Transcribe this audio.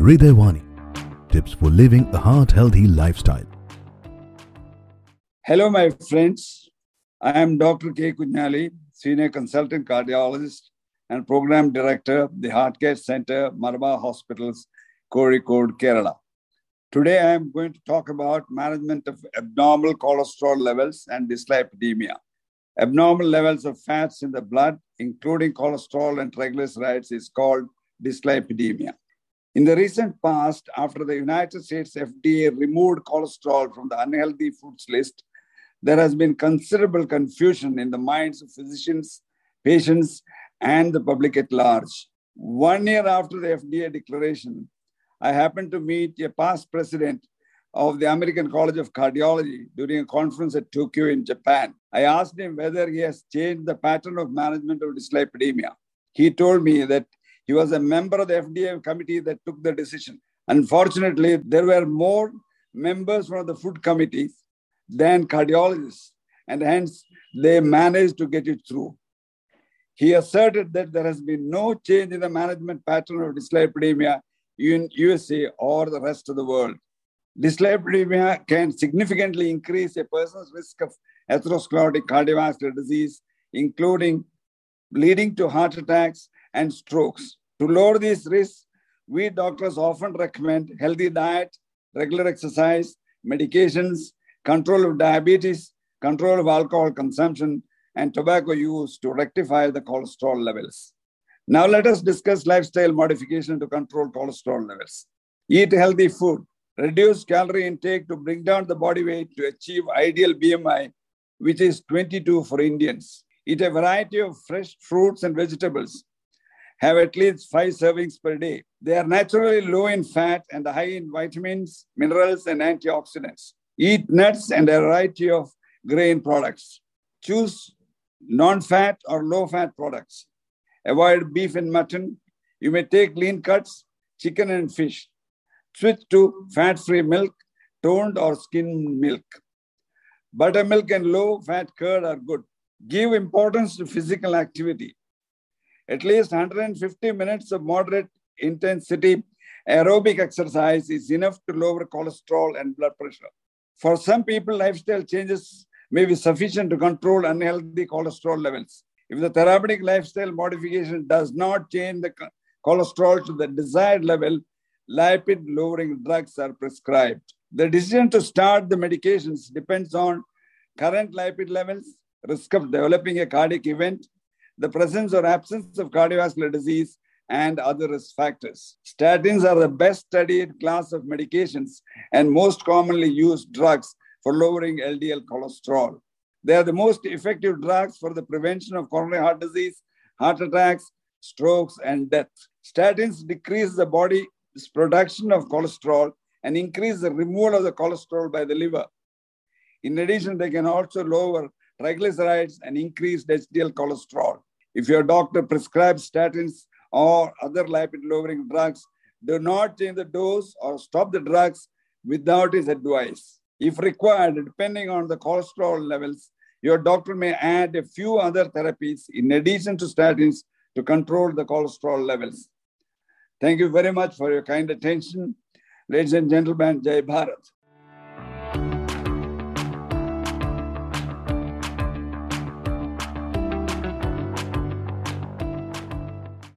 Hridayawani. Tips for living a heart healthy lifestyle. Hello, my friends. I am Dr. K. Kunhali, Senior Consultant Cardiologist and Program Director, the Heartcare Center, Marba Hospitals, Kozhikode, Kerala. Today, I am going to talk about management of abnormal cholesterol levels and dyslipidemia. Abnormal levels of fats in the blood, including cholesterol and triglycerides, is called dyslipidemia. In the recent past, after the United States FDA removed cholesterol from the unhealthy foods list, there has been considerable confusion in the minds of physicians, patients, and the public at large. One year after the FDA declaration, I happened to meet a past president of the American College of Cardiology during a conference at Tokyo in Japan. I asked him whether he has changed the pattern of management of dyslipidemia. He told me that he was a member of the FDA committee that took the decision. Unfortunately, there were more members from the food committees than cardiologists, and hence they managed to get it through. He asserted that there has been no change in the management pattern of dyslipidemia in USA or the rest of the world. Dyslipidemia can significantly increase a person's risk of atherosclerotic cardiovascular disease, including leading to heart attacks and strokes. To lower these risks, we doctors often recommend healthy diet, regular exercise, medications, control of diabetes, control of alcohol consumption, and tobacco use to rectify the cholesterol levels. Now, let us discuss lifestyle modification to control cholesterol levels. Eat healthy food, reduce calorie intake to bring down the body weight to achieve ideal BMI, which is 22 for Indians. Eat a variety of fresh fruits and vegetables, have at least five servings per day. They are naturally low in fat and high in vitamins, minerals, and antioxidants. Eat nuts and a variety of grain products. Choose non fat or low fat products. Avoid beef and mutton. You may take lean cuts, chicken and fish. Switch to fat free milk, toned or skim milk. Buttermilk and low fat curd are good. Give importance to physical activity at least 150 minutes of moderate intensity aerobic exercise is enough to lower cholesterol and blood pressure. For some people, lifestyle changes may be sufficient to control unhealthy cholesterol levels. If the therapeutic lifestyle modification does not change the cholesterol to the desired level, lipid lowering drugs are prescribed. The decision to start the medications depends on current lipid levels, risk of developing a cardiac event, the presence or absence of cardiovascular disease, and other risk factors. Statins are the best studied class of medications and most commonly used drugs for lowering LDL cholesterol. They are the most effective drugs for the prevention of coronary heart disease, heart attacks, strokes, and death. Statins decrease the body's production of cholesterol and increase the removal of the cholesterol by the liver. In addition, they can also lower triglycerides and increase HDL cholesterol. If your doctor prescribes statins or other lipid lowering drugs, do not change the dose or stop the drugs without his advice. If required, depending on the cholesterol levels, your doctor may add a few other therapies in addition to statins to control the cholesterol levels. Thank you very much for your kind attention. Ladies and gentlemen, Jai Bharat.